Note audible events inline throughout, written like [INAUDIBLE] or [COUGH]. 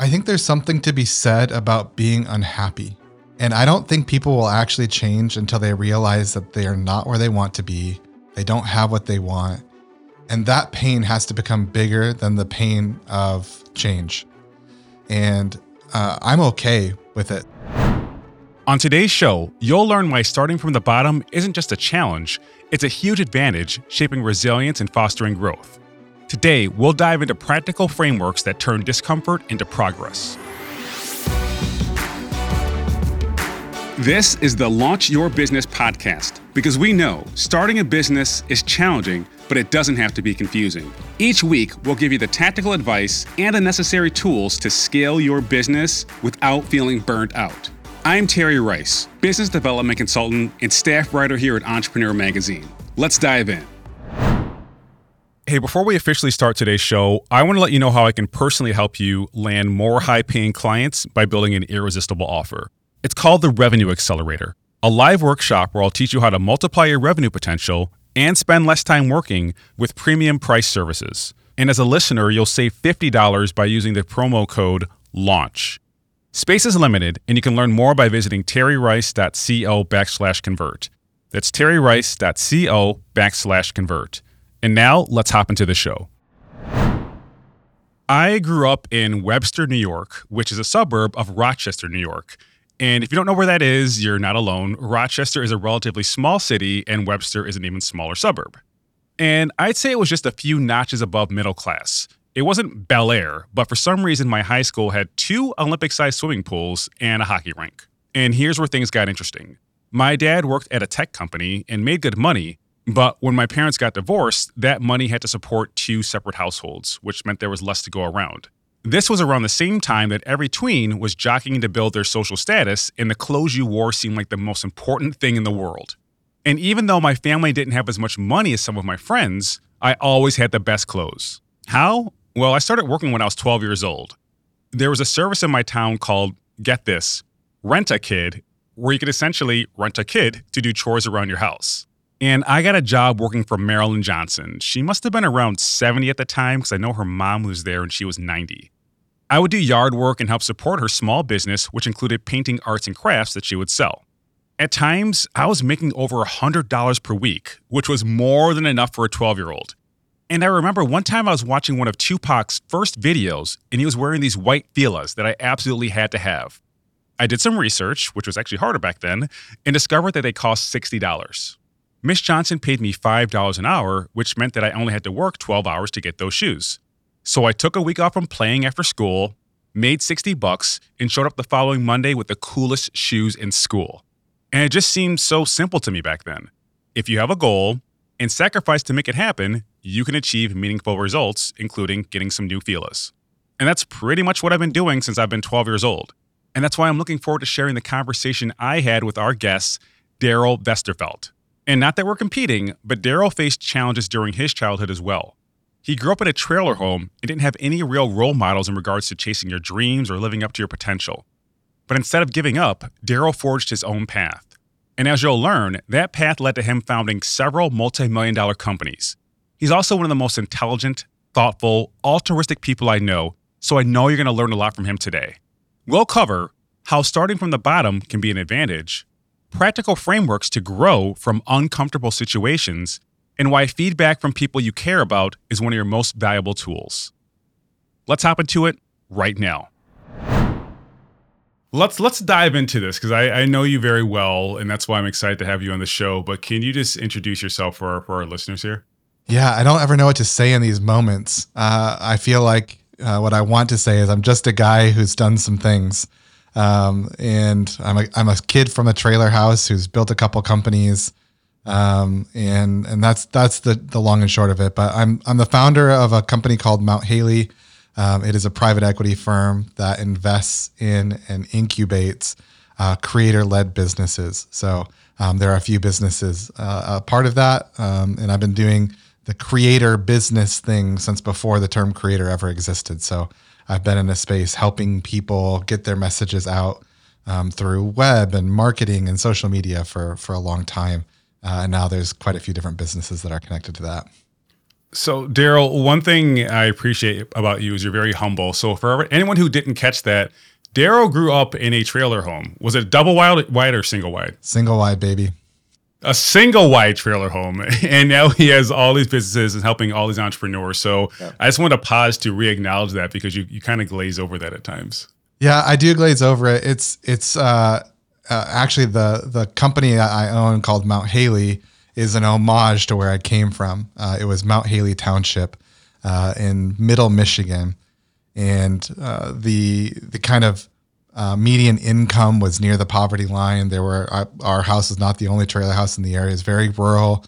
I think there's something to be said about being unhappy. And I don't think people will actually change until they realize that they are not where they want to be. They don't have what they want. And that pain has to become bigger than the pain of change. And uh, I'm okay with it. On today's show, you'll learn why starting from the bottom isn't just a challenge, it's a huge advantage shaping resilience and fostering growth. Today, we'll dive into practical frameworks that turn discomfort into progress. This is the Launch Your Business podcast because we know starting a business is challenging, but it doesn't have to be confusing. Each week, we'll give you the tactical advice and the necessary tools to scale your business without feeling burnt out. I'm Terry Rice, business development consultant and staff writer here at Entrepreneur Magazine. Let's dive in. Hey, before we officially start today's show, I want to let you know how I can personally help you land more high paying clients by building an irresistible offer. It's called the Revenue Accelerator, a live workshop where I'll teach you how to multiply your revenue potential and spend less time working with premium price services. And as a listener, you'll save $50 by using the promo code LAUNCH. Space is limited, and you can learn more by visiting terryrice.co backslash convert. That's terryrice.co backslash convert. And now let's hop into the show. I grew up in Webster, New York, which is a suburb of Rochester, New York. And if you don't know where that is, you're not alone. Rochester is a relatively small city, and Webster is an even smaller suburb. And I'd say it was just a few notches above middle class. It wasn't Bel Air, but for some reason, my high school had two Olympic sized swimming pools and a hockey rink. And here's where things got interesting. My dad worked at a tech company and made good money, but when my parents got divorced, that money had to support two separate households, which meant there was less to go around. This was around the same time that every tween was jockeying to build their social status, and the clothes you wore seemed like the most important thing in the world. And even though my family didn't have as much money as some of my friends, I always had the best clothes. How? Well, I started working when I was 12 years old. There was a service in my town called, get this, Rent a Kid, where you could essentially rent a kid to do chores around your house. And I got a job working for Marilyn Johnson. She must have been around 70 at the time because I know her mom was there and she was 90. I would do yard work and help support her small business, which included painting arts and crafts that she would sell. At times, I was making over $100 per week, which was more than enough for a 12 year old. And I remember one time I was watching one of Tupac's first videos, and he was wearing these white Filas that I absolutely had to have. I did some research, which was actually harder back then, and discovered that they cost $60. Miss Johnson paid me $5 an hour, which meant that I only had to work 12 hours to get those shoes. So I took a week off from playing after school, made 60 bucks, and showed up the following Monday with the coolest shoes in school. And it just seemed so simple to me back then. If you have a goal and sacrifice to make it happen, you can achieve meaningful results, including getting some new Filas. And that's pretty much what I've been doing since I've been 12 years old. And that's why I'm looking forward to sharing the conversation I had with our guest, Darrell Vesterfelt. And not that we're competing, but Darrell faced challenges during his childhood as well. He grew up in a trailer home and didn't have any real role models in regards to chasing your dreams or living up to your potential. But instead of giving up, Darrell forged his own path. And as you'll learn, that path led to him founding several multi million dollar companies. He's also one of the most intelligent, thoughtful, altruistic people I know, so I know you're going to learn a lot from him today. We'll cover how starting from the bottom can be an advantage, practical frameworks to grow from uncomfortable situations, and why feedback from people you care about is one of your most valuable tools. Let's hop into it right now. Let's let's dive into this because I, I know you very well, and that's why I'm excited to have you on the show. But can you just introduce yourself for our, for our listeners here? Yeah, I don't ever know what to say in these moments. Uh, I feel like uh, what I want to say is I'm just a guy who's done some things. Um, and I'm a, I'm a kid from a trailer house who's built a couple companies. Um, and, and that's, that's the, the long and short of it. But I'm, I'm the founder of a company called Mount Haley. Um, it is a private equity firm that invests in and incubates uh, creator led businesses. So um, there are a few businesses uh, a part of that. Um, and I've been doing the creator business thing since before the term creator ever existed. So I've been in a space helping people get their messages out um, through web and marketing and social media for for a long time. Uh, and now there's quite a few different businesses that are connected to that. So, Darrell, one thing I appreciate about you is you're very humble. So, for anyone who didn't catch that, Darrell grew up in a trailer home. Was it double wide, wide or single wide? Single wide, baby. A single wide trailer home. [LAUGHS] And now he has all these businesses and helping all these entrepreneurs. So, yeah. I just want to pause to re acknowledge that because you, you kind of glaze over that at times. Yeah, I do glaze over it. It's, it's, uh, uh, actually the the company that I own called Mount Haley is an homage to where I came from. Uh, it was Mount Haley Township uh, in Middle Michigan, and uh, the the kind of uh, median income was near the poverty line. There were our, our, house is not the only trailer house in the area; it's very rural,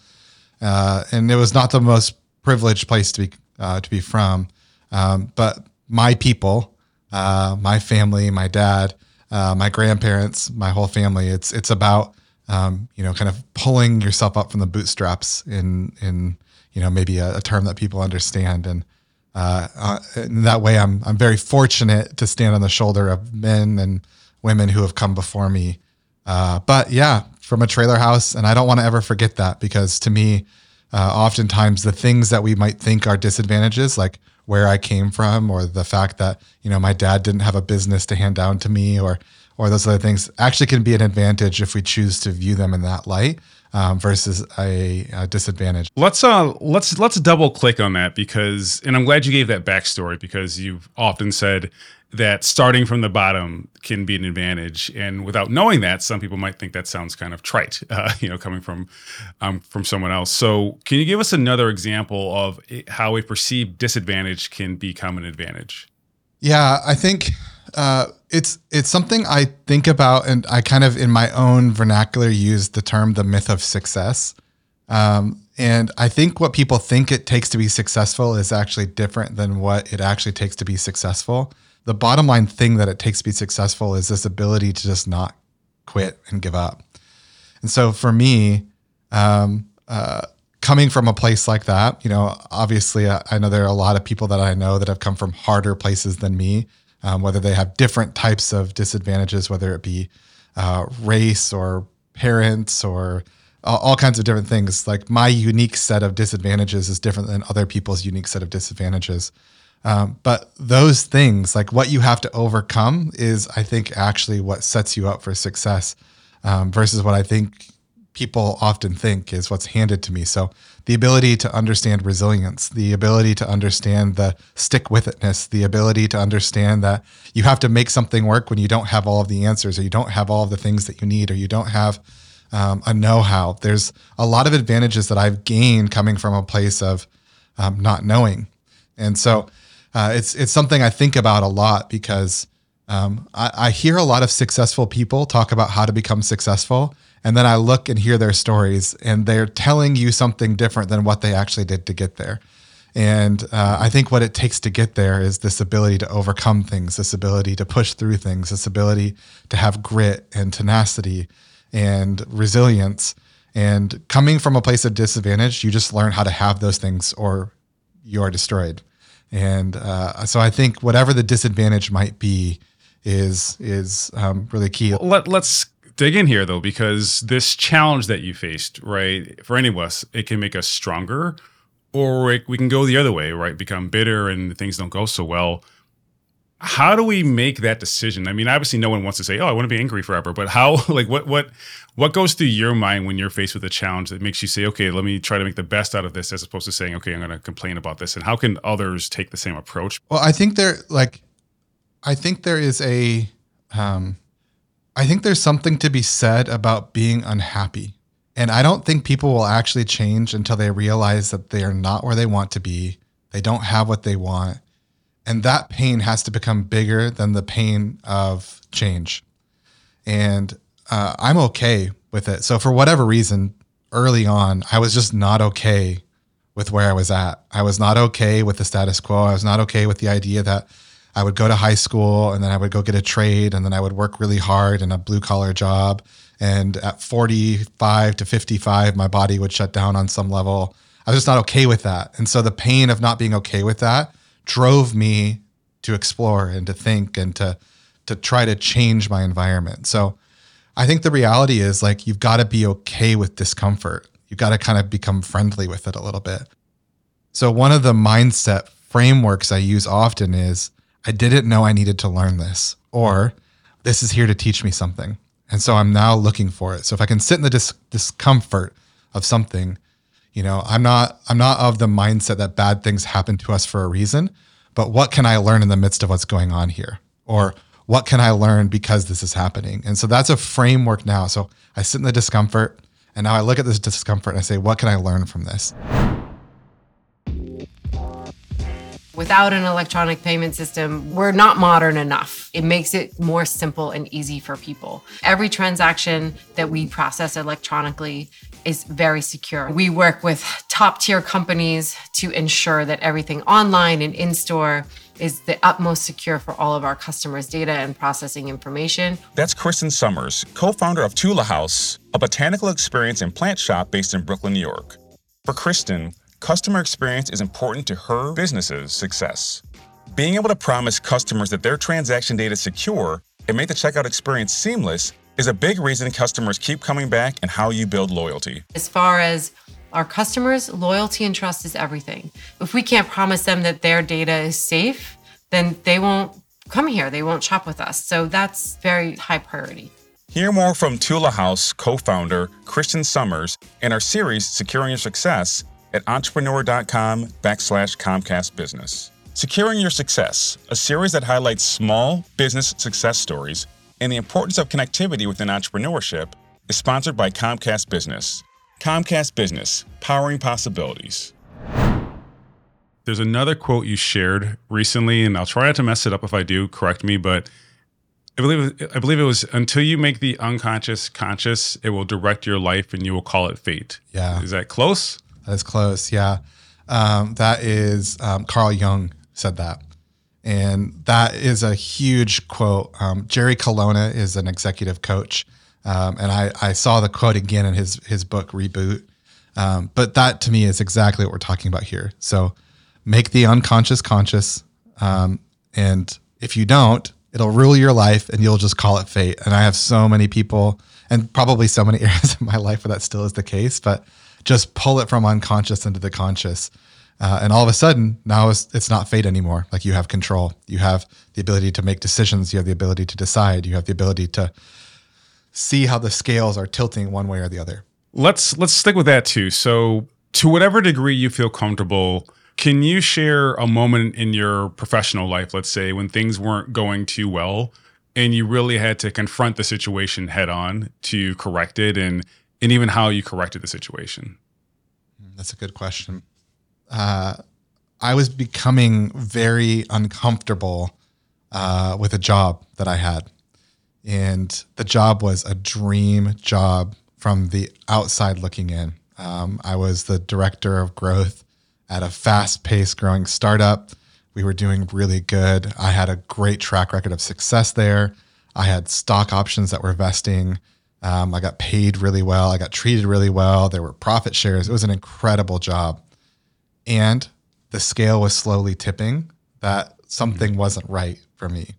uh, and it was not the most privileged place to be to be from. Um, but my people, my family, my dad uh, my grandparents, my whole family. It's it's about um, you know kind of pulling yourself up from the bootstraps in in you know maybe a, a term that people understand and. Uh, uh, in that way, I'm I'm very fortunate to stand on the shoulder of men and women who have come before me. Uh, but yeah, from a trailer house, and I don't want to ever forget that because to me, uh, oftentimes the things that we might think are disadvantages, like where I came from or the fact that, you know, my dad didn't have a business to hand down to me or or those other things actually can be an advantage if we choose to view them in that light um, versus a, a, disadvantage. Let's uh let's let's double click on that because and I'm glad you gave that backstory because you've often said that starting from the bottom can be an advantage. And without knowing that, some people might think that sounds kind of trite, [LAUGHS] uh, you know, coming from um, from someone else. So, can you give us another example of how a perceived disadvantage can become an advantage? Yeah, I think uh, it's it's something I think about, and I kind of in my own vernacular use the term the myth of success. Um, and I think what people think it takes to be successful is actually different than what it actually takes to be successful the bottom line thing that it takes to be successful is this ability to just not quit and give up. And so for me, um, uh, coming from a place like that, you know, obviously I, I, know there are a lot of people that I know that have come from harder places than me, um, whether they have different types of disadvantages, whether it be uh, race or parents or all, kinds of different things. Like my unique set of disadvantages is different than other people's unique set of disadvantages. Um, but those things, like what you have to overcome, is I think actually what sets you up for success um, versus what I think people often think is what's handed to me. So the ability to understand resilience, the ability to understand the stick with itness, the ability to understand that you have to make something work when you don't have all of the answers or you don't have all of the things that you need or you don't have um, a know how. There's a lot of advantages that I've gained coming from a place of um, not knowing. And so, uh, it's it's something I think about a lot because um, I, I, hear a lot of successful people talk about how to become successful, and then I look and hear their stories, and they're telling you something different than what they actually did to get there. And uh, I think what it takes to get there is this ability to overcome things, this ability to push through things, this ability to have grit and tenacity and resilience. And coming from a place of disadvantage, you just learn how to have those things or you are destroyed. And uh, so I think whatever the disadvantage might be is is um, really key. Let, let's dig in here though, because this challenge that you faced, right, for any of us, it can make us stronger, or we can go the other way, right, become bitter and things don't go so well how do we make that decision? I mean, obviously, no one wants to say, "Oh, I want to be angry forever," but how? [LAUGHS] Like, what what what goes through your mind when you're faced with a challenge that makes you say, "Okay, let me try to make the best out of this," as opposed to saying, "Okay, I'm going to complain about this"? And how can others take the same approach? Well, I think there, like, I think there is a, um, I think there's something to be said about being unhappy, and I don't think people will actually change until they realize that they are not where they want to be. They don't have what they want and that pain has to become bigger than the pain of change. And uh, I'm okay with it. So, for whatever reason, early on, I was just not okay with where I was at. I was not okay with the status quo. I was not okay with the idea that I would go to high school and then I would go get a trade and then I would work really hard in a blue collar job. And at 45 to 55, my body would shut down on some level. I was just not okay with that. And so the pain of not being okay with that drove me to explore and to think and to to try to change my environment. So I think the reality is like you've got to be okay with discomfort. You've got to kind of become friendly with it a little bit. So, one of the mindset frameworks I use often is I didn't know I needed to learn this, or this is here to teach me something. And so I'm now looking for it. So if I can sit in the dis- discomfort of something, you know, I'm not I'm not of the mindset that bad things happen to us for a reason, but what can I learn in the midst of what's going on here? Or what can I learn because this is happening? And so that's a framework now. So I sit in the discomfort and now I look at this discomfort and I say, what can I learn from this? Without an electronic payment system, we're not modern enough. It makes it more simple and easy for people. Every transaction that we process electronically is very secure. We work with top tier companies to ensure that everything online and in store is the utmost secure for all of our customers' data and processing information. That's Kristen Summers, co founder of Tula House, a botanical experience and plant shop based in Brooklyn, New York. For Kristen, customer experience is important to her business's success. Being able to promise customers that their transaction data is secure and make the checkout experience seamless is a big reason customers keep coming back and how you build loyalty. As far as our customers, loyalty and trust is everything. If we can't promise them that their data is safe, then they won't come here, they won't shop with us. So that's very high priority. Hear more from Tula House co founder Christian Summers in our series Securing Your Success at entrepreneur.com backslash Comcast Business. Securing Your Success, a series that highlights small business success stories and the importance of connectivity within entrepreneurship, is sponsored by Comcast Business. Comcast Business, powering possibilities. There's another quote you shared recently, and I'll try not to mess it up if I do. Correct me, but I believe I believe it was until you make the unconscious conscious, it will direct your life, and you will call it fate. Yeah, is that close? That's close. Yeah, um, that is um, Carl Jung said that, and that is a huge quote. Um, Jerry Colonna is an executive coach, um, and I, I saw the quote again in his his book Reboot. Um, but that to me is exactly what we're talking about here. So make the unconscious conscious. Um, and if you don't, it'll rule your life and you'll just call it fate. And I have so many people and probably so many [LAUGHS] areas of my life where that still is the case, but just pull it from unconscious into the conscious. Uh, and all of a sudden, now it's, it's not fate anymore. Like you have control. You have the ability to make decisions. You have the ability to decide. You have the ability to see how the scales are tilting one way or the other. Let's let's stick with that too. So, to whatever degree you feel comfortable can you share a moment in your professional life, let's say, when things weren't going too well and you really had to confront the situation head on to correct it and and even how you corrected the situation? That's a good question. Uh, I was becoming very uncomfortable uh, with a job that I had. And the job was a dream job from the outside looking in. Um, I was the director of growth at a fast paced growing startup. We were doing really good. I had a great track record of success there. I had stock options that were vesting. Um, I got paid really well. I got treated really well. There were profit shares. It was an incredible job. And the scale was slowly tipping that something wasn't right for me.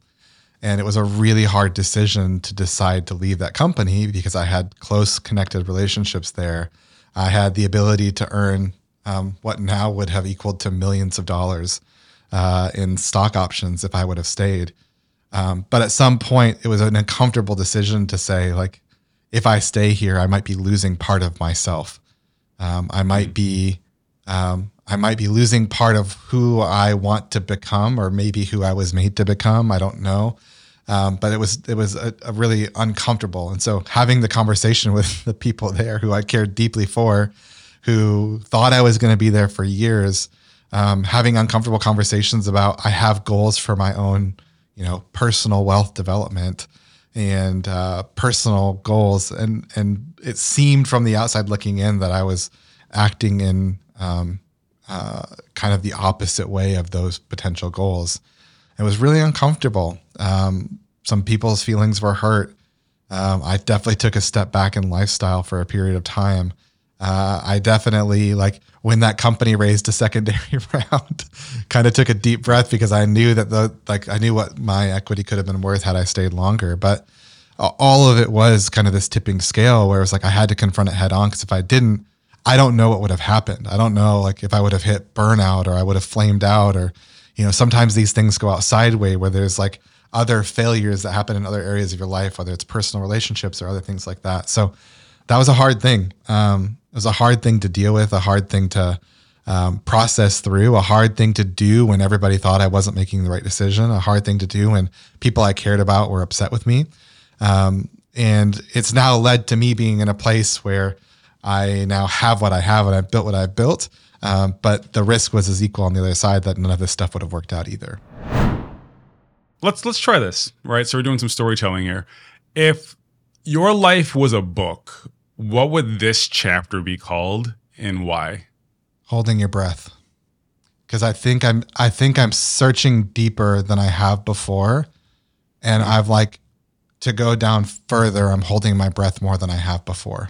And it was a really hard decision to decide to leave that company because I had close connected relationships there. I had the ability to earn um, what now would have equaled to millions of dollars uh, in stock options if I would have stayed. Um, but at some point, it was an uncomfortable decision to say, like, if I stay here, I might be losing part of myself. Um, I might be, um, I might be losing part of who I want to become, or maybe who I was made to become. I don't know. Um, but it was it was a, a really uncomfortable, and so having the conversation [LAUGHS] with the people there who I cared deeply for, who thought I was going to be there for years, um, having uncomfortable conversations about I have goals for my own, you know, personal wealth development and uh, personal goals, and and it seemed from the outside looking in that I was acting in um, uh, kind of the opposite way of those potential goals. It was really uncomfortable. Um, some people's feelings were hurt. Um, I definitely took a step back in lifestyle for a period of time uh, I definitely like when that company raised a secondary [LAUGHS] round, kind of took a deep breath because I knew that the like I knew what my equity could have been worth had I stayed longer. But all of it was kind of this tipping scale where it was like I had to confront it head on because if I didn't, I don't know what would have happened. I don't know like if I would have hit burnout or I would have flamed out or you know sometimes these things go out sideways where there's like other failures that happen in other areas of your life, whether it's personal relationships or other things like that. So that was a hard thing. Um, it was a hard thing to deal with, a hard thing to um, process through, a hard thing to do when everybody thought I wasn't making the right decision, a hard thing to do when people I cared about were upset with me. Um, and it's now led to me being in a place where I now have what I have and I've built what I've built. Um, but the risk was as equal on the other side that none of this stuff would have worked out either. Let's let's try this, right? So we're doing some storytelling here. If your life was a book, what would this chapter be called and why? Holding your breath. Cuz I think I'm I think I'm searching deeper than I have before and I've like to go down further, I'm holding my breath more than I have before.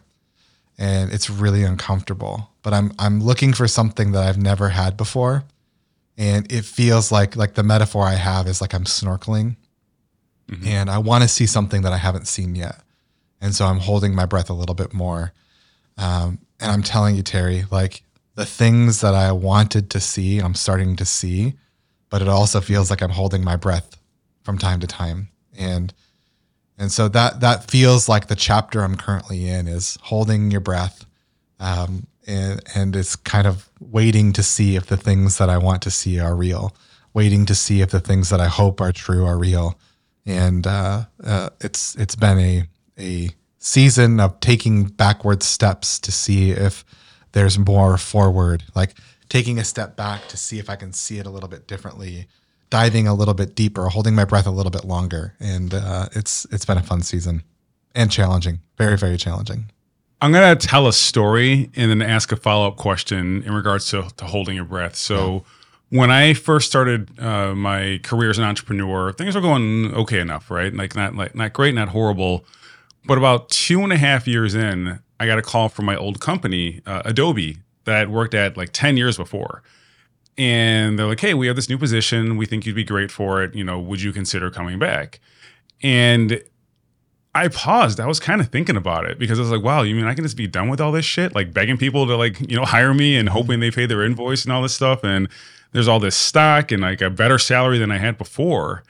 And it's really uncomfortable. But I'm I'm looking for something that I've never had before. And it feels like like the metaphor I have is like I'm snorkeling. Mm-hmm. And I want to see something that I haven't seen yet. And so I'm holding my breath a little bit more. Um, and I'm telling you, Terry, like the things that I wanted to see, I'm starting to see, but it also feels like I'm holding my breath from time to time. And and so that that feels like the chapter I'm currently in is holding your breath, um, and and it's kind of waiting to see if the things that I want to see are real, waiting to see if the things that I hope are true are real, and uh, uh, it's it's been a a season of taking backward steps to see if there's more forward, like taking a step back to see if I can see it a little bit differently diving a little bit deeper, holding my breath a little bit longer, and uh, it's it's been a fun season and challenging, very very challenging. I'm gonna tell a story and then ask a follow up question in regards to, to holding your breath. So. Yeah. When I first started uh, my career as an entrepreneur, things were going okay enough, right? Like not like not great, not horrible. But about two and a half years in, I got a call from my old company, uh, Adobe, that I'd worked at like 10 years before and they're like, "Hey, we have this new position. We think you'd be great for it. You know, would you consider coming back?" And I paused. I was kind of thinking about it because I was like, "Wow, you mean I can just be done with all this shit? Like begging people to like, you know, hire me and hoping they pay their invoice and all this stuff and there's all this stock and like a better salary than I had before."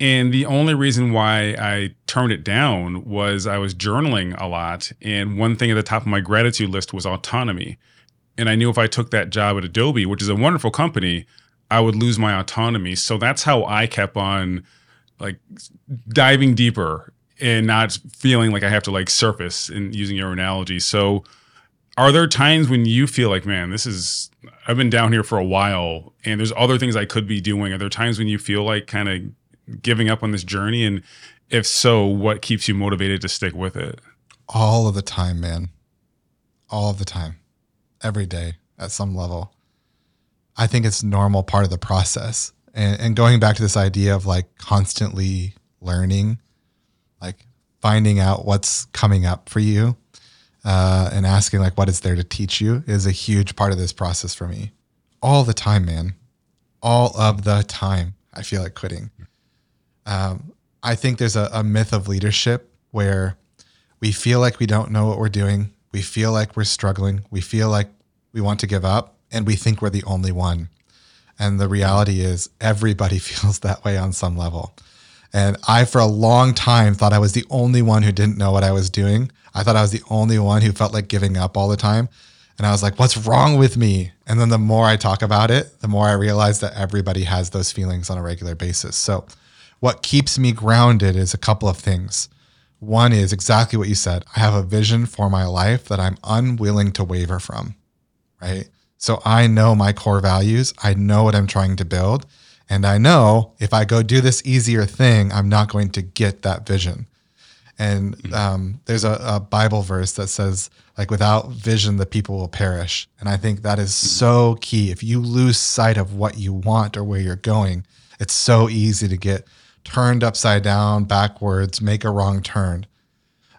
And the only reason why I turned it down was I was journaling a lot. And one thing at the top of my gratitude list was autonomy. And I knew if I took that job at Adobe, which is a wonderful company, I would lose my autonomy. So that's how I kept on like diving deeper and not feeling like I have to like surface and using your analogy. So are there times when you feel like, man, this is I've been down here for a while and there's other things I could be doing? Are there times when you feel like kind of giving up on this journey? And if so, what keeps you motivated to stick with it? All of the time, man. All of the time every day at some level. I think it's normal part of the process. And, and going back to this idea of like constantly learning, like finding out what's coming up for you uh, and asking like what is there to teach you is a huge part of this process for me. All the time, man. All of the time. I feel like quitting. Um, I think there's a, a myth of leadership where we feel like we don't know what we're doing we feel like we're struggling. We feel like we want to give up and we think we're the only one. And the reality is, everybody [LAUGHS] feels that way on some level. And I, for a long time, thought I was the only one who didn't know what I was doing. I thought I was the only one who felt like giving up all the time. And I was like, what's wrong with me? And then the more I talk about it, the more I realize that everybody has those feelings on a regular basis. So, what keeps me grounded is a couple of things. One is exactly what you said. I have a vision for my life that I'm unwilling to waver from, right? So I know my core values. I know what I'm trying to build. And I know if I go do this easier thing, I'm not going to get that vision. And mm-hmm. um, there's a, a, Bible verse that says, like, without vision, the people will perish. And I think that is mm-hmm. so key. If you lose sight of what you want or where you're going, it's so easy to get turned upside down, backwards, make a wrong turn.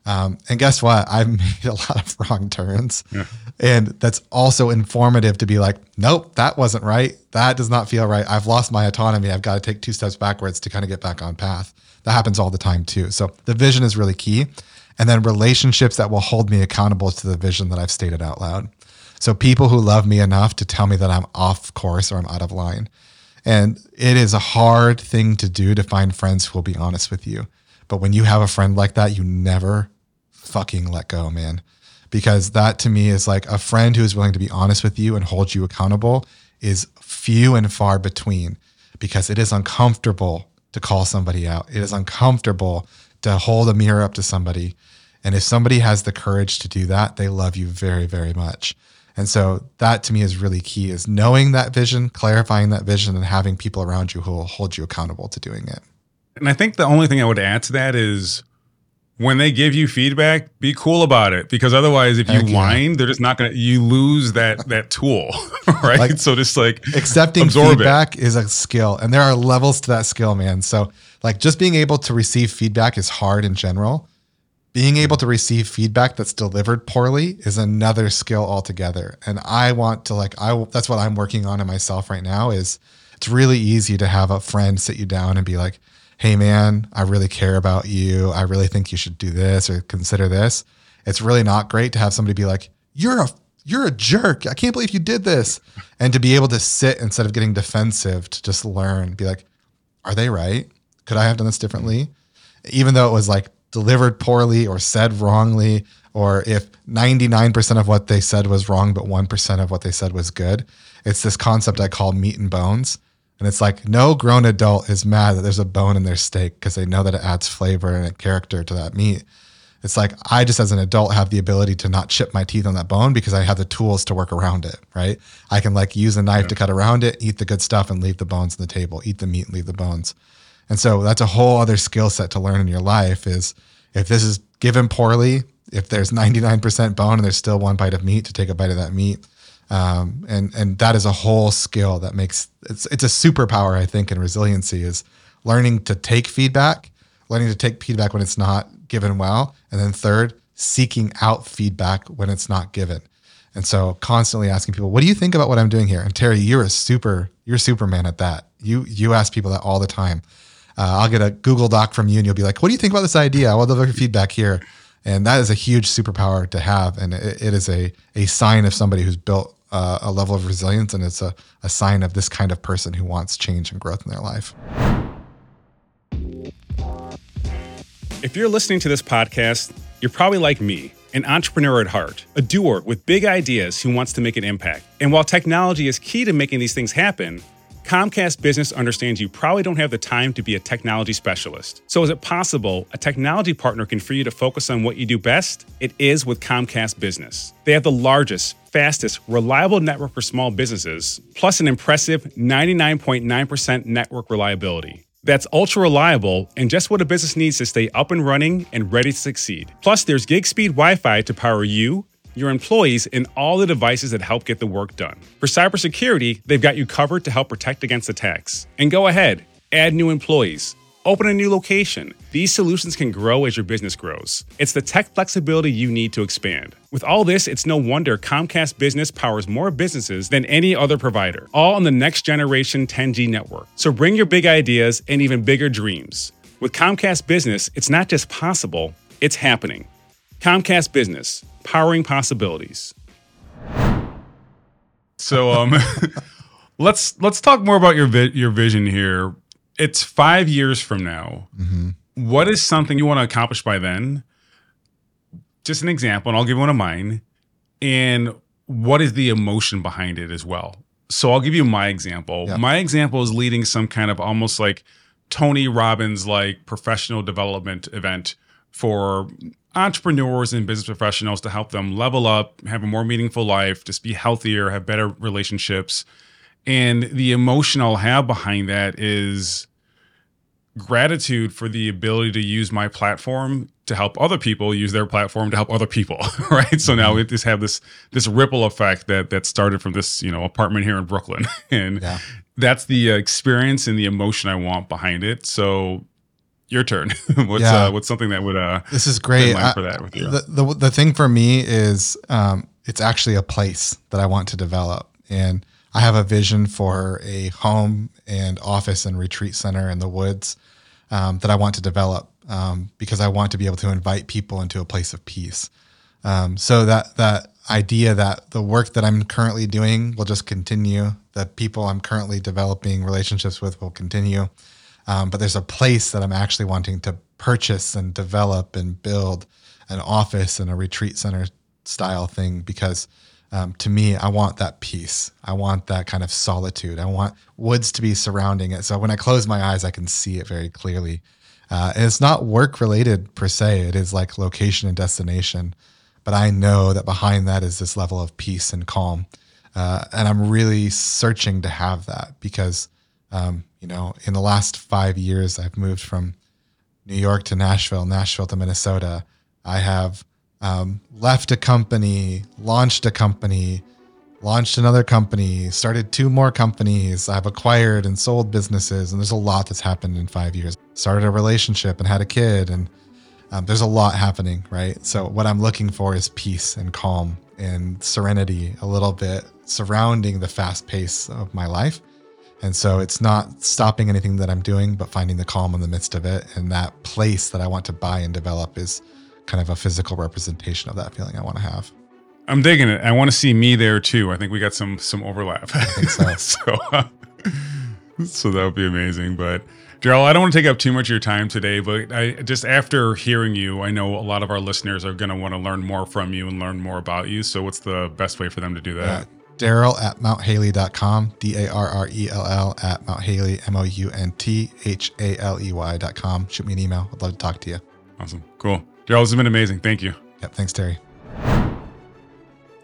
Um, and guess what? I've [LAUGHS] made a lot of wrong turns. Yeah. And that's also informative to be like, nope, that wasn't right. That does not feel right. I've lost my autonomy. I've got to take two steps backwards to kind of get back on path. That happens all the time too. So the vision is really key. And then relationships that will hold me accountable to the vision that I've stated out loud. So people who love me enough to tell me that I'm off course or I'm out of line. And it is a hard thing to do to find friends who will be honest with you. But when you have a friend like that, you never fucking let go, man. Because that to me is like a friend who is willing to be honest with you and hold you accountable is few and far between because it is uncomfortable to call somebody out. It is uncomfortable to hold a mirror up to somebody. And if somebody has the courage to do that, they love you very, very much. And so that to me is really key is knowing that vision, clarifying that vision and having people around you who will hold you accountable to doing it. And I think the only thing I would add to that is when they give you feedback, be cool about it because otherwise, if Heck you yeah. whine, they're just not gonna. You lose that that tool, [LAUGHS] right? Like- so just like accepting feedback is a skill and there are levels to that skill man so like just being able to receive feedback is hard in general being able to receive feedback that's delivered poorly is another skill altogether. And i want to like i that's what i'm working on in myself right now is it's really easy to have a friend sit you down and be like hey man i really care about you. I really think you should do this or consider this. It's really not great to have somebody be like you're a you're a jerk. I can't believe you did this. And to be able to sit instead of getting defensive to just learn be like are they right? Could i have done this differently? Even though it was like delivered poorly or said wrongly or if 99% of what they said was wrong but 1% of what they said was good. It's this concept i call meat and bones. And it's like no grown adult is mad that there's a bone in their steak because they know that it adds flavor and a character to that meat. It's like I just as an adult have the ability to not chip my teeth on that bone because I have the tools to work around it, right? I can like use a knife to cut around it, eat the good stuff and leave the bones on the table, eat the meat and leave the bones. And so that's a whole other skill set to learn in your life is if this is given poorly, if there's 99% bone and there's still one bite of meat to take a bite of that meat. Um, and and that is a whole skill that makes it's it's a superpower I think in resiliency is learning to take feedback, learning to take feedback when it's not given well, and then third, seeking out feedback when it's not given. And so constantly asking people, "What do you think about what I'm doing here?" And Terry, you're a super you're Superman at that. You you ask people that all the time. Uh, I'll get a Google Doc from you, and you'll be like, "What do you think about this idea? I would love your feedback here." And that is a huge superpower to have, and it, it is a a sign of somebody who's built uh, a level of resilience, and it's a, a sign of this kind of person who wants change and growth in their life. If you're listening to this podcast, you're probably like me, an entrepreneur at heart, a doer with big ideas who wants to make an impact. And while technology is key to making these things happen, Comcast Business understands you probably don't have the time to be a technology specialist. So, is it possible a technology partner can free you to focus on what you do best? It is with Comcast Business. They have the largest, fastest, reliable network for small businesses, plus an impressive 99.9% network reliability. That's ultra reliable and just what a business needs to stay up and running and ready to succeed. Plus, there's gig speed Wi Fi to power you, your employees, and all the devices that help get the work done. For cybersecurity, they've got you covered to help protect against attacks. And go ahead, add new employees. Open a new location. These solutions can grow as your business grows. It's the tech flexibility you need to expand. With all this, it's no wonder Comcast Business powers more businesses than any other provider, all on the next generation 10G network. So bring your big ideas and even bigger dreams. With Comcast Business, it's not just possible, it's happening. Comcast Business, powering possibilities. So um [LAUGHS] let's let's talk more about your vi- your vision here. It's 5 years from now. What is something you want to accomplish by then? Just an example, and I'll give one of mine. And what is the emotion behind it as well? So I'll give you my example. Yeah. My example is leading some kind of almost like Tony Robbins like professional development event for entrepreneurs and business professionals to help them level up, have a more meaningful life, just be healthier, have better relationships. And the emotion I'll have behind that is gratitude for the ability to use my platform to help other people use their platform to help other people [LAUGHS] right so now we just have this this ripple effect that that started from this you know apartment here in brooklyn [LAUGHS] and Yeah. that's the uh, experience and the emotion i want behind it so your turn [LAUGHS] what's Yeah. uh what's something that would uh This is great. I- for that with you. the, the the thing for me is um, it's actually a place that I want to develop, and I have a vision for a home and office and retreat center in the woods um, that I want to develop um, because I want to be able to invite people into a place of peace. Um, so that that idea that the work that I'm currently doing will just continue. The people I'm currently developing relationships with will continue. Um, but there's a place that I'm actually wanting to purchase and develop and build an office and a retreat center style thing because um, to me, I want that peace. I want that kind of solitude. I want woods to be surrounding it. So when I close my eyes, I can see it very clearly. Uh, and it's not work related per se, it is like location and destination. But I know that behind that is this level of peace and calm. Uh, and I'm really searching to have that because, um, you know, in the last five years, I've moved from New York to Nashville, Nashville to Minnesota. I have um, left a company, launched a company, launched another company, started two more companies. I've acquired and sold businesses, and there's a lot that's happened in five years. Started a relationship and had a kid, and um, there's a lot happening, right? So, what I'm looking for is peace and calm and serenity a little bit surrounding the fast pace of my life. And so it's not stopping anything that I'm doing, but finding the calm in the midst of it. And that place that I want to buy and develop is kind of a physical representation of that feeling I want to have. I'm digging it. I want to see me there too. I think we got some some overlap. I think so. [LAUGHS] so, uh, [LAUGHS] so that would be amazing. But Darrell, I don't want to take up too much of your time today, but I just after hearing you, I know a lot of our listeners are going to want to learn more from you and learn more about you. So, what's the best way for them to do that? Uh, Darrell at mounthaley.com, D A R R E L L at Mount Haley, M O U N T H A L E Y.com. Shoot me an email. I'd love to talk to you. Awesome. Cool. Darrell, this has been amazing. Thank you. Yep. Thanks, Terry.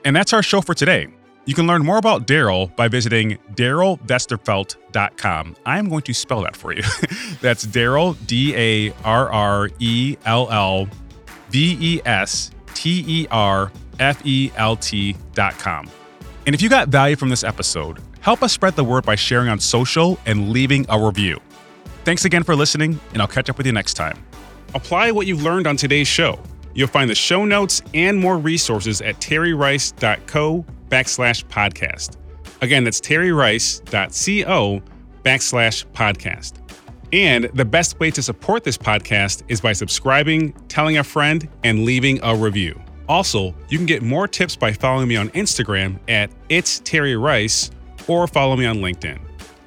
And that's our show for today. You can learn more about Darrell by visiting darrellvesterfelt.com. I'm going to spell that for you. [LAUGHS] That's Darrell, D A R R E L L V E S T E R F E L T.com. And if you got value from this episode, help us spread the word by sharing on social and leaving a review. Thanks again for listening, and I'll catch up with you next time. Apply what you've learned on today's show. You'll find the show notes and more resources at terryrice.co backslash podcast. Again, that's terryrice.co backslash podcast. And the best way to support this podcast is by subscribing, telling a friend, and leaving a review. Also, you can get more tips by following me on Instagram at It's Terry Rice or follow me on LinkedIn.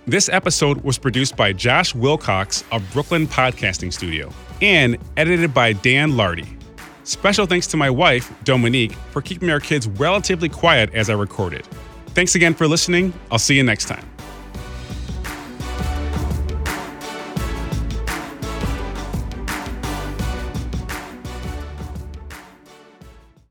This episode was produced by Josh Wilcox of Brooklyn Podcasting Studio and edited by Dan Lardy. Special thanks to my wife, Dominique, for keeping our kids relatively quiet as I recorded. Thanks again for listening. I'll see you next time.